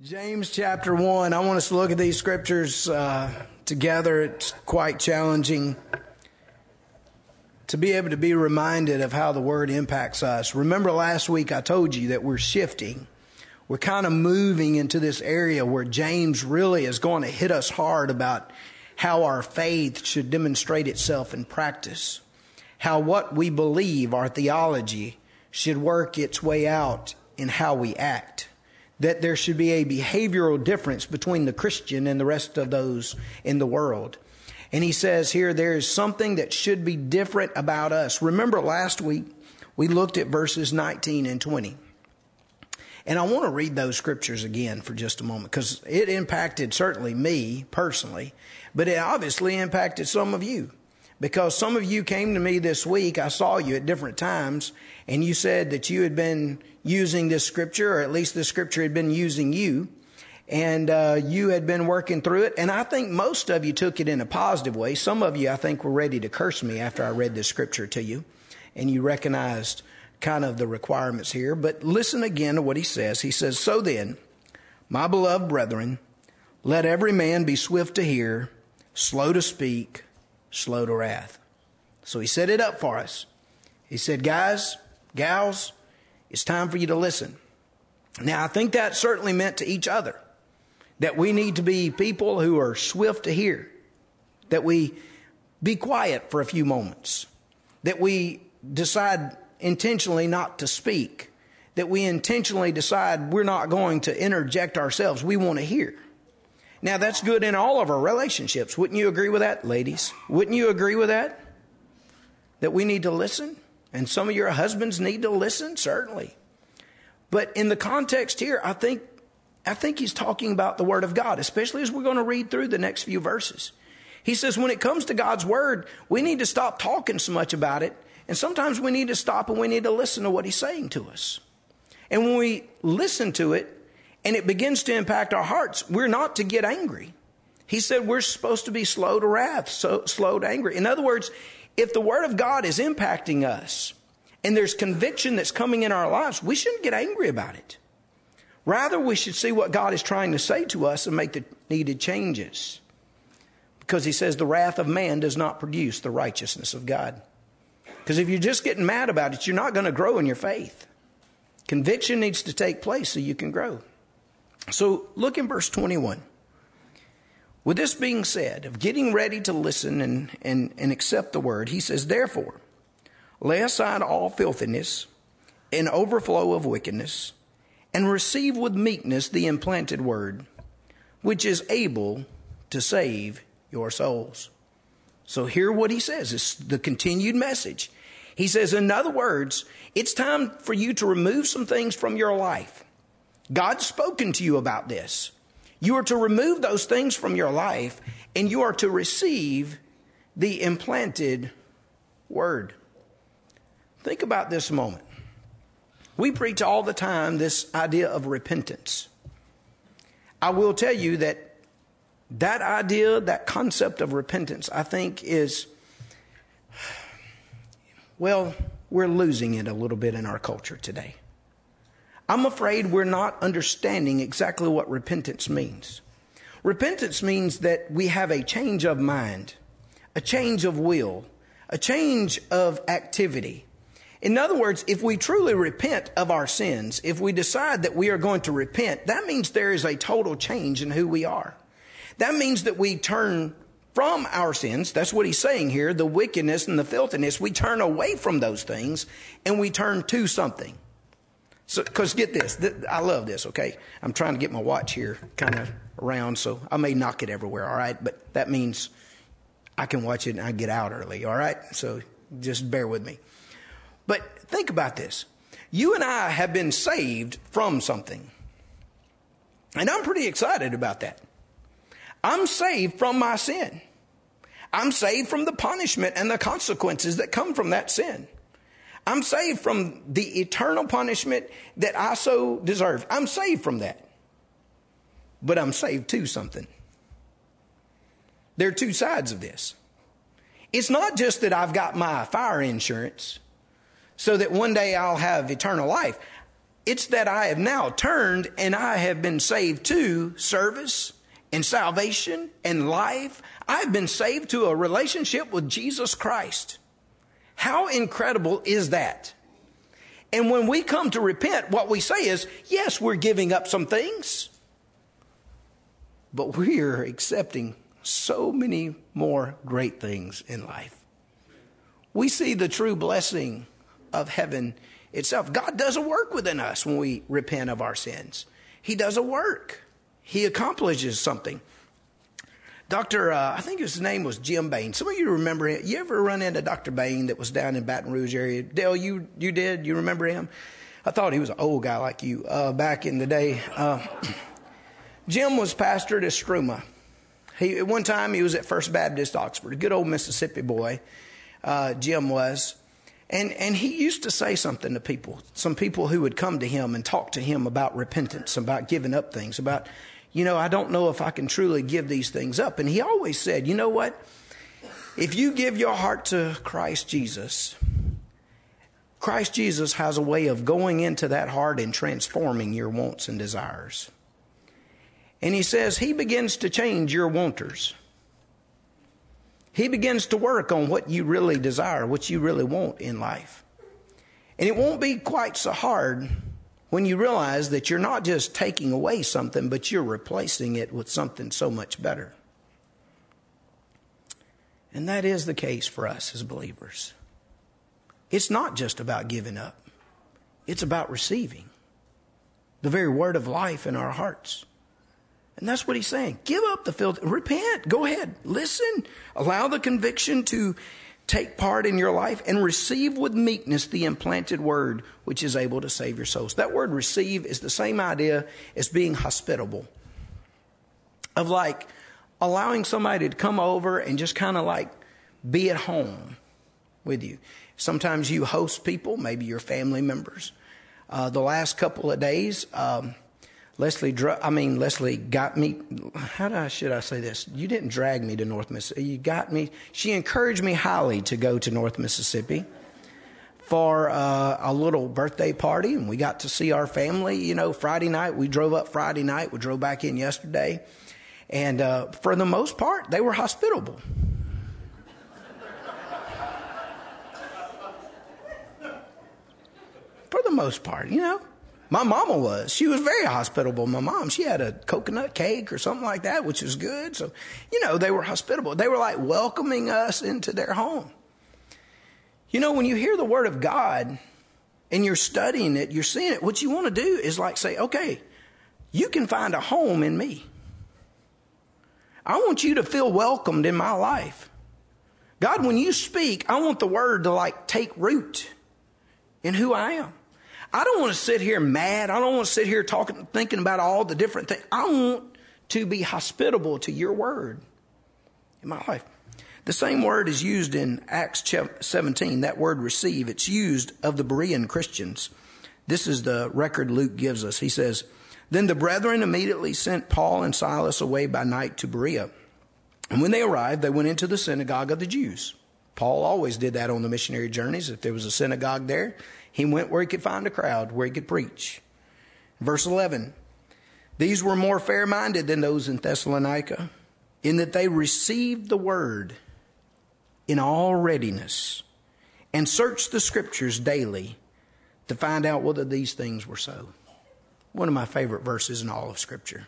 James chapter 1. I want us to look at these scriptures uh, together. It's quite challenging to be able to be reminded of how the word impacts us. Remember last week I told you that we're shifting. We're kind of moving into this area where James really is going to hit us hard about how our faith should demonstrate itself in practice. How what we believe, our theology, should work its way out in how we act that there should be a behavioral difference between the Christian and the rest of those in the world. And he says here, there is something that should be different about us. Remember last week, we looked at verses 19 and 20. And I want to read those scriptures again for just a moment because it impacted certainly me personally, but it obviously impacted some of you because some of you came to me this week. I saw you at different times and you said that you had been using this scripture, or at least the scripture had been using you, and uh, you had been working through it. And I think most of you took it in a positive way. Some of you, I think, were ready to curse me after I read this scripture to you, and you recognized kind of the requirements here. But listen again to what he says. He says, So then, my beloved brethren, let every man be swift to hear, slow to speak, slow to wrath. So he set it up for us. He said, guys, gals, it's time for you to listen. Now, I think that certainly meant to each other that we need to be people who are swift to hear, that we be quiet for a few moments, that we decide intentionally not to speak, that we intentionally decide we're not going to interject ourselves. We want to hear. Now, that's good in all of our relationships. Wouldn't you agree with that, ladies? Wouldn't you agree with that? That we need to listen? And some of your husbands need to listen, certainly. But in the context here, I think, I think he's talking about the Word of God, especially as we're going to read through the next few verses. He says when it comes to God's Word, we need to stop talking so much about it. And sometimes we need to stop and we need to listen to what he's saying to us. And when we listen to it and it begins to impact our hearts, we're not to get angry. He said we're supposed to be slow to wrath, so slow to anger. In other words, if the Word of God is impacting us and there's conviction that's coming in our lives, we shouldn't get angry about it. Rather, we should see what God is trying to say to us and make the needed changes. Because He says the wrath of man does not produce the righteousness of God. Because if you're just getting mad about it, you're not going to grow in your faith. Conviction needs to take place so you can grow. So look in verse 21. With this being said, of getting ready to listen and, and, and accept the word, he says, Therefore, lay aside all filthiness and overflow of wickedness, and receive with meekness the implanted word, which is able to save your souls. So hear what he says. It's the continued message. He says, in other words, it's time for you to remove some things from your life. God's spoken to you about this. You are to remove those things from your life and you are to receive the implanted word. Think about this moment. We preach all the time this idea of repentance. I will tell you that that idea, that concept of repentance, I think is, well, we're losing it a little bit in our culture today. I'm afraid we're not understanding exactly what repentance means. Repentance means that we have a change of mind, a change of will, a change of activity. In other words, if we truly repent of our sins, if we decide that we are going to repent, that means there is a total change in who we are. That means that we turn from our sins. That's what he's saying here. The wickedness and the filthiness. We turn away from those things and we turn to something. So, cause get this, I love this, okay? I'm trying to get my watch here kind of around, so I may knock it everywhere, all right? But that means I can watch it and I get out early, all right? So just bear with me. But think about this. You and I have been saved from something. And I'm pretty excited about that. I'm saved from my sin. I'm saved from the punishment and the consequences that come from that sin. I'm saved from the eternal punishment that I so deserve. I'm saved from that. But I'm saved to something. There are two sides of this. It's not just that I've got my fire insurance so that one day I'll have eternal life. It's that I have now turned and I have been saved to service and salvation and life. I've been saved to a relationship with Jesus Christ. How incredible is that? And when we come to repent, what we say is, yes, we're giving up some things, but we're accepting so many more great things in life. We see the true blessing of heaven itself. God does a work within us when we repent of our sins. He does a work. He accomplishes something. Dr. Uh, I think his name was Jim Bain. Some of you remember him. You ever run into Dr. Bain that was down in Baton Rouge area? Dale, you you did. You remember him? I thought he was an old guy like you uh, back in the day. Uh, Jim was pastor at Istrouma. He, at one time, he was at First Baptist Oxford, a good old Mississippi boy. Uh, Jim was. And, and he used to say something to people, some people who would come to him and talk to him about repentance, about giving up things, about you know, I don't know if I can truly give these things up. And he always said, you know what? If you give your heart to Christ Jesus, Christ Jesus has a way of going into that heart and transforming your wants and desires. And he says he begins to change your wanters. He begins to work on what you really desire, what you really want in life. And it won't be quite so hard when you realize that you're not just taking away something, but you're replacing it with something so much better. And that is the case for us as believers. It's not just about giving up, it's about receiving the very word of life in our hearts. And that's what he's saying. Give up the filth. Repent. Go ahead. Listen. Allow the conviction to take part in your life and receive with meekness the implanted word which is able to save your souls. That word receive is the same idea as being hospitable. Of like allowing somebody to come over and just kind of like be at home with you. Sometimes you host people, maybe your family members. Uh, the last couple of days, um, Leslie, I mean, Leslie got me. How I, should I say this? You didn't drag me to North Mississippi. You got me. She encouraged me highly to go to North Mississippi for uh, a little birthday party, and we got to see our family. You know, Friday night we drove up. Friday night we drove back in yesterday, and uh, for the most part, they were hospitable. for the most part, you know. My mama was. She was very hospitable. My mom, she had a coconut cake or something like that, which was good. So, you know, they were hospitable. They were like welcoming us into their home. You know, when you hear the word of God and you're studying it, you're seeing it, what you want to do is like say, okay, you can find a home in me. I want you to feel welcomed in my life. God, when you speak, I want the word to like take root in who I am. I don't want to sit here mad. I don't want to sit here talking, thinking about all the different things. I want to be hospitable to your word in my life. The same word is used in Acts 17, that word receive. It's used of the Berean Christians. This is the record Luke gives us. He says, Then the brethren immediately sent Paul and Silas away by night to Berea. And when they arrived, they went into the synagogue of the Jews. Paul always did that on the missionary journeys. If there was a synagogue there, he went where he could find a crowd, where he could preach. Verse 11 These were more fair minded than those in Thessalonica, in that they received the word in all readiness and searched the scriptures daily to find out whether these things were so. One of my favorite verses in all of Scripture.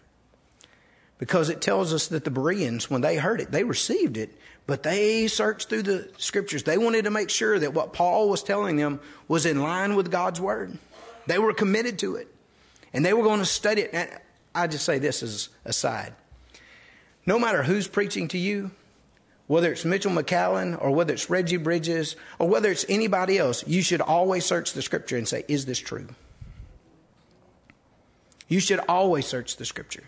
Because it tells us that the Bereans, when they heard it, they received it, but they searched through the scriptures. They wanted to make sure that what Paul was telling them was in line with God's word. They were committed to it. And they were going to study it. And I just say this as aside. No matter who's preaching to you, whether it's Mitchell McCallan or whether it's Reggie Bridges or whether it's anybody else, you should always search the scripture and say, is this true? You should always search the scripture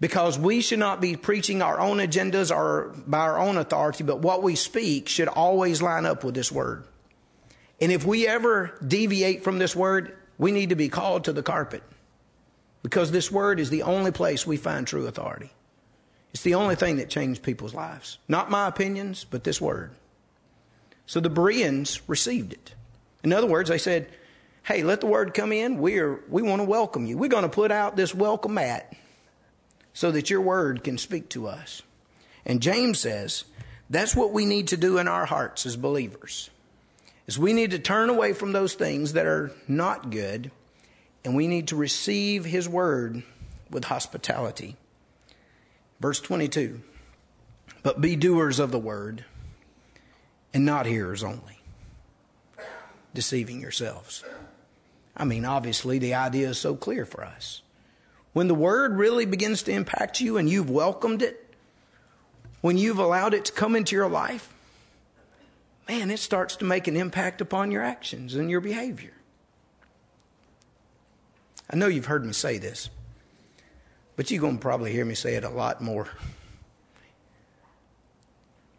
because we should not be preaching our own agendas or by our own authority, but what we speak should always line up with this word. And if we ever deviate from this word, we need to be called to the carpet because this word is the only place we find true authority. It's the only thing that changed people's lives. Not my opinions, but this word. So the Bereans received it. In other words, they said, hey, let the word come in. We're, we want to welcome you. We're going to put out this welcome mat so that your word can speak to us. And James says that's what we need to do in our hearts as believers. Is we need to turn away from those things that are not good and we need to receive his word with hospitality. Verse 22. But be doers of the word and not hearers only, deceiving yourselves. I mean, obviously, the idea is so clear for us. When the word really begins to impact you and you've welcomed it, when you've allowed it to come into your life, man, it starts to make an impact upon your actions and your behavior. I know you've heard me say this, but you're going to probably hear me say it a lot more.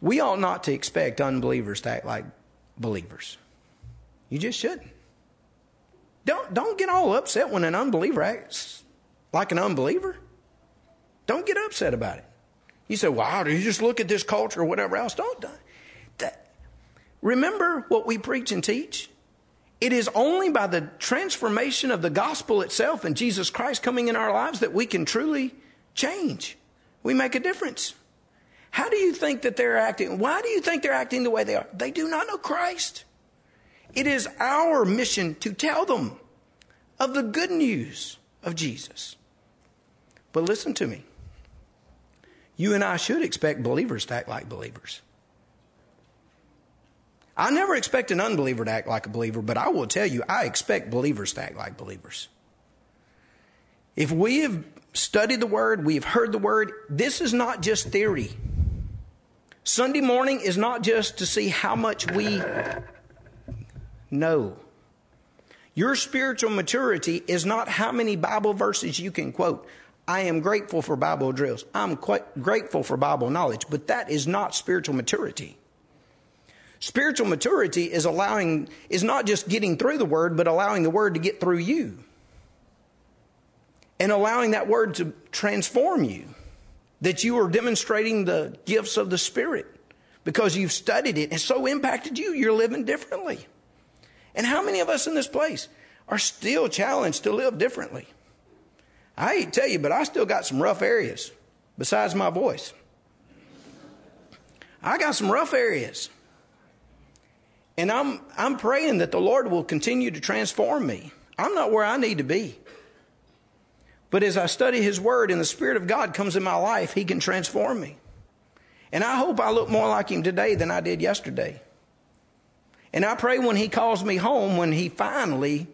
We ought not to expect unbelievers to act like believers. You just shouldn't. Don't, don't get all upset when an unbeliever acts like an unbeliever. Don't get upset about it. You say, wow, do you just look at this culture or whatever else? Don't. That, remember what we preach and teach? It is only by the transformation of the gospel itself and Jesus Christ coming in our lives that we can truly change. We make a difference. How do you think that they're acting? Why do you think they're acting the way they are? They do not know Christ. It is our mission to tell them of the good news of Jesus. But listen to me. You and I should expect believers to act like believers. I never expect an unbeliever to act like a believer, but I will tell you, I expect believers to act like believers. If we have studied the Word, we have heard the Word, this is not just theory. Sunday morning is not just to see how much we know. Your spiritual maturity is not how many Bible verses you can quote. I am grateful for Bible drills. I'm quite grateful for Bible knowledge, but that is not spiritual maturity. Spiritual maturity is allowing, is not just getting through the word, but allowing the word to get through you. And allowing that word to transform you that you are demonstrating the gifts of the Spirit because you've studied it and so impacted you, you're living differently. And how many of us in this place are still challenged to live differently? I to tell you, but I still got some rough areas besides my voice. I got some rough areas. And I'm, I'm praying that the Lord will continue to transform me. I'm not where I need to be. But as I study His Word and the Spirit of God comes in my life, He can transform me. And I hope I look more like Him today than I did yesterday. And I pray when He calls me home, when He finally,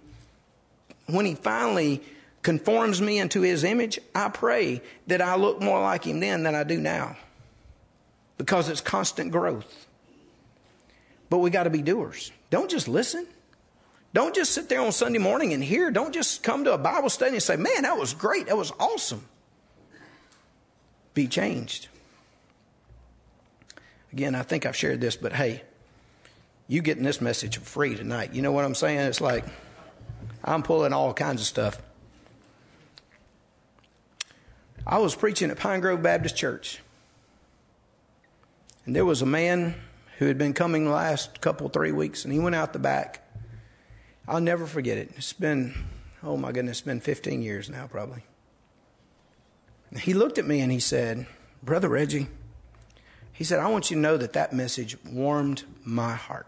when He finally conforms me into His image, I pray that I look more like Him then than I do now. Because it's constant growth. But we got to be doers. Don't just listen. Don't just sit there on Sunday morning and hear. Don't just come to a Bible study and say, man, that was great. That was awesome. Be changed. Again, I think I've shared this, but hey, you getting this message for free tonight. You know what I'm saying? It's like I'm pulling all kinds of stuff. I was preaching at Pine Grove Baptist Church. And there was a man who had been coming the last couple, three weeks, and he went out the back I'll never forget it. It's been, oh my goodness, it's been 15 years now, probably. He looked at me and he said, Brother Reggie, he said, I want you to know that that message warmed my heart.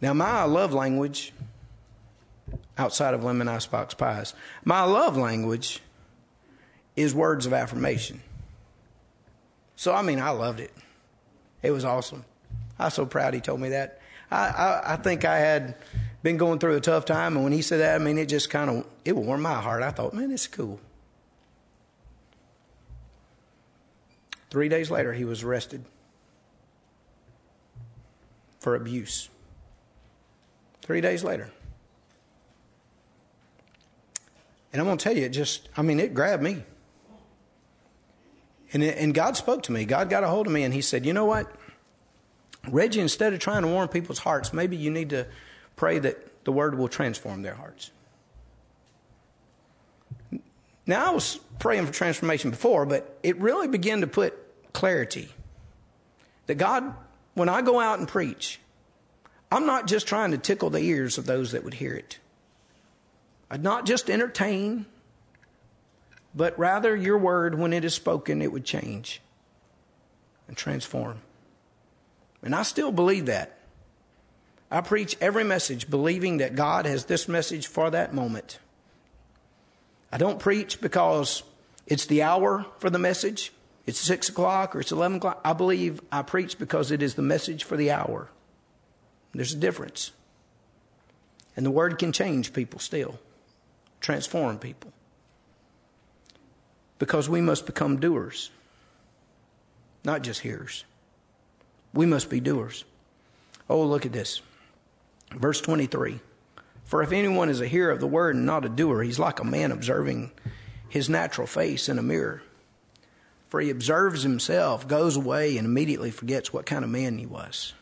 Now, my love language, outside of lemon icebox pies, my love language is words of affirmation. So, I mean, I loved it. It was awesome. I was so proud he told me that. I, I, I think I had been going through a tough time, and when he said that, I mean, it just kind of it warmed my heart. I thought, man, it's cool. Three days later, he was arrested for abuse. Three days later. And I'm going to tell you, it just, I mean, it grabbed me. And, it, and God spoke to me. God got a hold of me and He said, You know what? Reggie, instead of trying to warm people's hearts, maybe you need to pray that the word will transform their hearts. Now, I was praying for transformation before, but it really began to put clarity that God, when I go out and preach, I'm not just trying to tickle the ears of those that would hear it. I'd not just entertain, but rather your word, when it is spoken, it would change and transform. And I still believe that. I preach every message believing that God has this message for that moment. I don't preach because it's the hour for the message. It's six o'clock or it's 11 o'clock. I believe I preach because it is the message for the hour. There's a difference. And the word can change people still, transform people. Because we must become doers, not just hearers. We must be doers. Oh, look at this. Verse 23 For if anyone is a hearer of the word and not a doer, he's like a man observing his natural face in a mirror. For he observes himself, goes away, and immediately forgets what kind of man he was.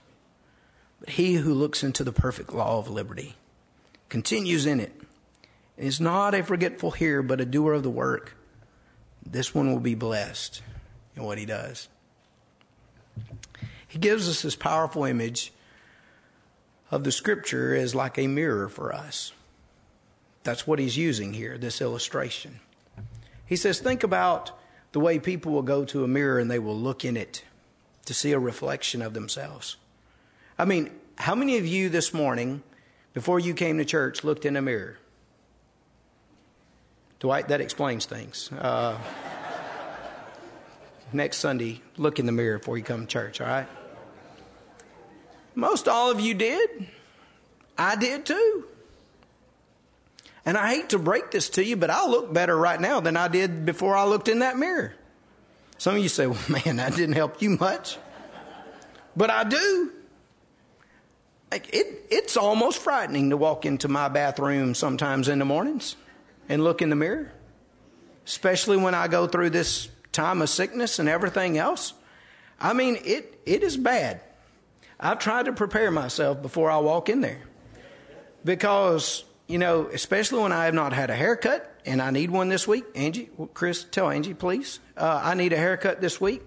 But he who looks into the perfect law of liberty continues in it, is not a forgetful hearer, but a doer of the work. This one will be blessed in what he does. He gives us this powerful image of the scripture as like a mirror for us. That's what he's using here, this illustration. He says, think about the way people will go to a mirror and they will look in it to see a reflection of themselves. I mean, how many of you this morning, before you came to church, looked in a mirror? Dwight, that explains things. Uh, next Sunday, look in the mirror before you come to church, all right? Most all of you did. I did too. And I hate to break this to you, but I look better right now than I did before I looked in that mirror. Some of you say, well, man, that didn't help you much. But I do. It, it's almost frightening to walk into my bathroom sometimes in the mornings and look in the mirror, especially when I go through this time of sickness and everything else. I mean, it, it is bad. I've tried to prepare myself before I walk in there because you know, especially when I have not had a haircut and I need one this week. Angie, Chris, tell Angie, please. Uh, I need a haircut this week.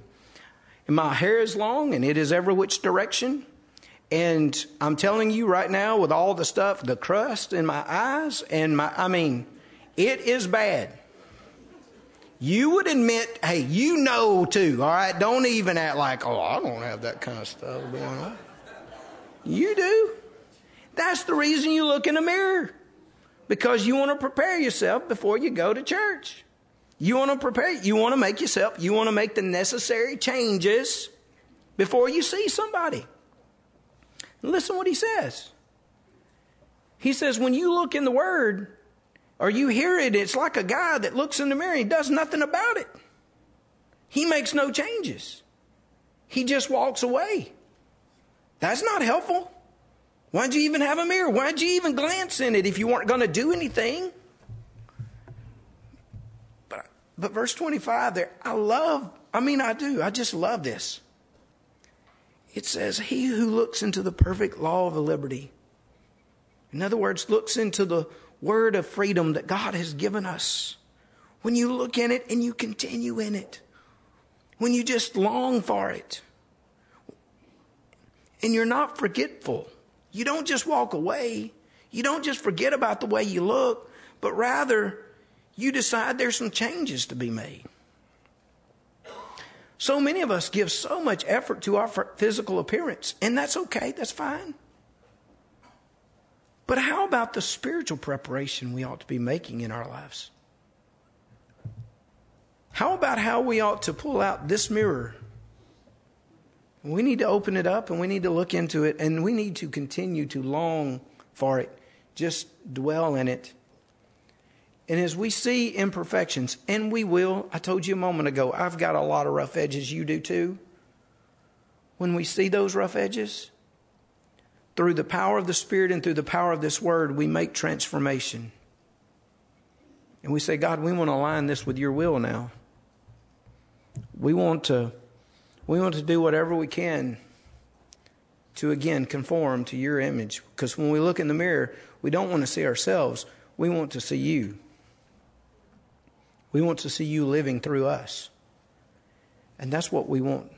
And my hair is long and it is every which direction. And I'm telling you right now, with all the stuff, the crust in my eyes and my, I mean, it is bad. You would admit, hey, you know too, all right? Don't even act like, oh, I don't have that kind of stuff going on. You do. That's the reason you look in the mirror because you want to prepare yourself before you go to church. You want to prepare, you want to make yourself, you want to make the necessary changes before you see somebody. Listen what he says. He says, when you look in the Word or you hear it, it's like a guy that looks in the mirror and does nothing about it. He makes no changes. He just walks away. That's not helpful. Why'd you even have a mirror? Why'd you even glance in it if you weren't going to do anything? But, but verse 25 there, I love, I mean, I do. I just love this. It says, He who looks into the perfect law of liberty, in other words, looks into the word of freedom that God has given us. When you look in it and you continue in it, when you just long for it, and you're not forgetful you don't just walk away. You don't just forget about the way you look, but rather you decide there's some changes to be made. So many of us give so much effort to our physical appearance, and that's okay, that's fine. But how about the spiritual preparation we ought to be making in our lives? How about how we ought to pull out this mirror we need to open it up and we need to look into it and we need to continue to long for it, just dwell in it. And as we see imperfections, and we will, I told you a moment ago, I've got a lot of rough edges, you do too. When we see those rough edges, through the power of the Spirit and through the power of this word, we make transformation. And we say, God, we want to align this with your will now. We want to we want to do whatever we can to again conform to your image. Because when we look in the mirror, we don't want to see ourselves, we want to see you. We want to see you living through us. And that's what we want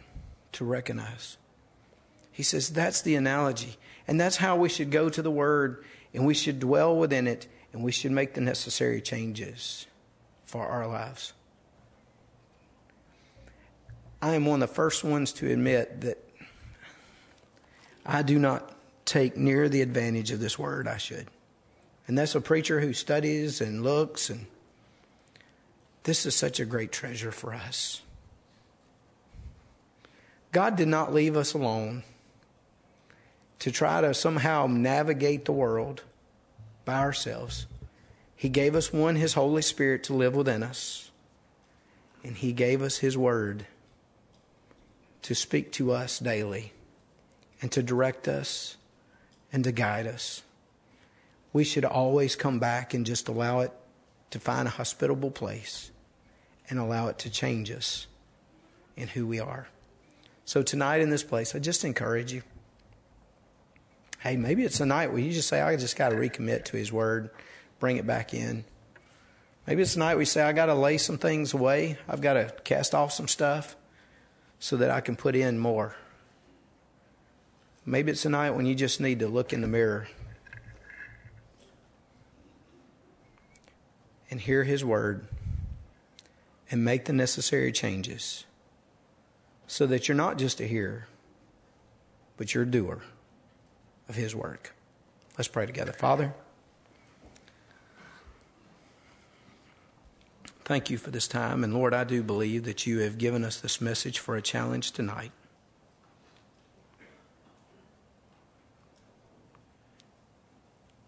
to recognize. He says that's the analogy. And that's how we should go to the Word and we should dwell within it and we should make the necessary changes for our lives. I am one of the first ones to admit that I do not take near the advantage of this word I should. And that's a preacher who studies and looks and this is such a great treasure for us. God did not leave us alone to try to somehow navigate the world by ourselves. He gave us one, His Holy Spirit, to live within us. And He gave us His Word to speak to us daily and to direct us and to guide us. We should always come back and just allow it to find a hospitable place and allow it to change us in who we are. So tonight in this place, I just encourage you. Hey, maybe it's a night where you just say, I just got to recommit to His Word, bring it back in. Maybe it's a night we say, I got to lay some things away. I've got to cast off some stuff so that I can put in more. Maybe it's a night when you just need to look in the mirror and hear His Word and make the necessary changes so that you're not just a hearer, but you're a doer of His work. Let's pray together. Father, thank you for this time. And Lord, I do believe that you have given us this message for a challenge tonight.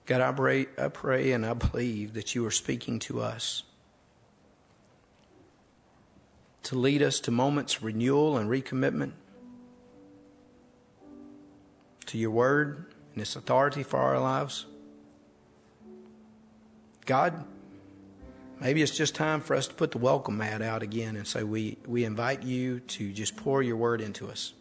God, I pray, I pray and I believe that you are speaking to us to lead us to moments of renewal and recommitment to your word and its authority for our lives. God, maybe it's just time for us to put the welcome mat out again and say, we, we invite you to just pour your word into us.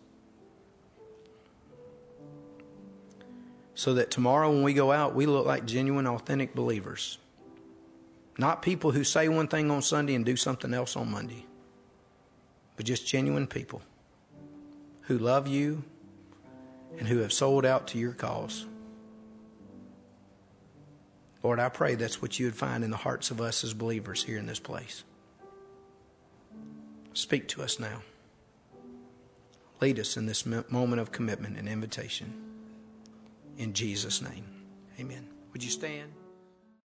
So that tomorrow when we go out, we look like genuine, authentic believers. Not people who say one thing on Sunday and do something else on Monday but just genuine people who love you and who have sold out to your cause. Lord, I pray that's what you would find in the hearts of us as believers here in this place. Speak to us now. Lead us in this moment of commitment and invitation. In Jesus' name, amen. Would you stand?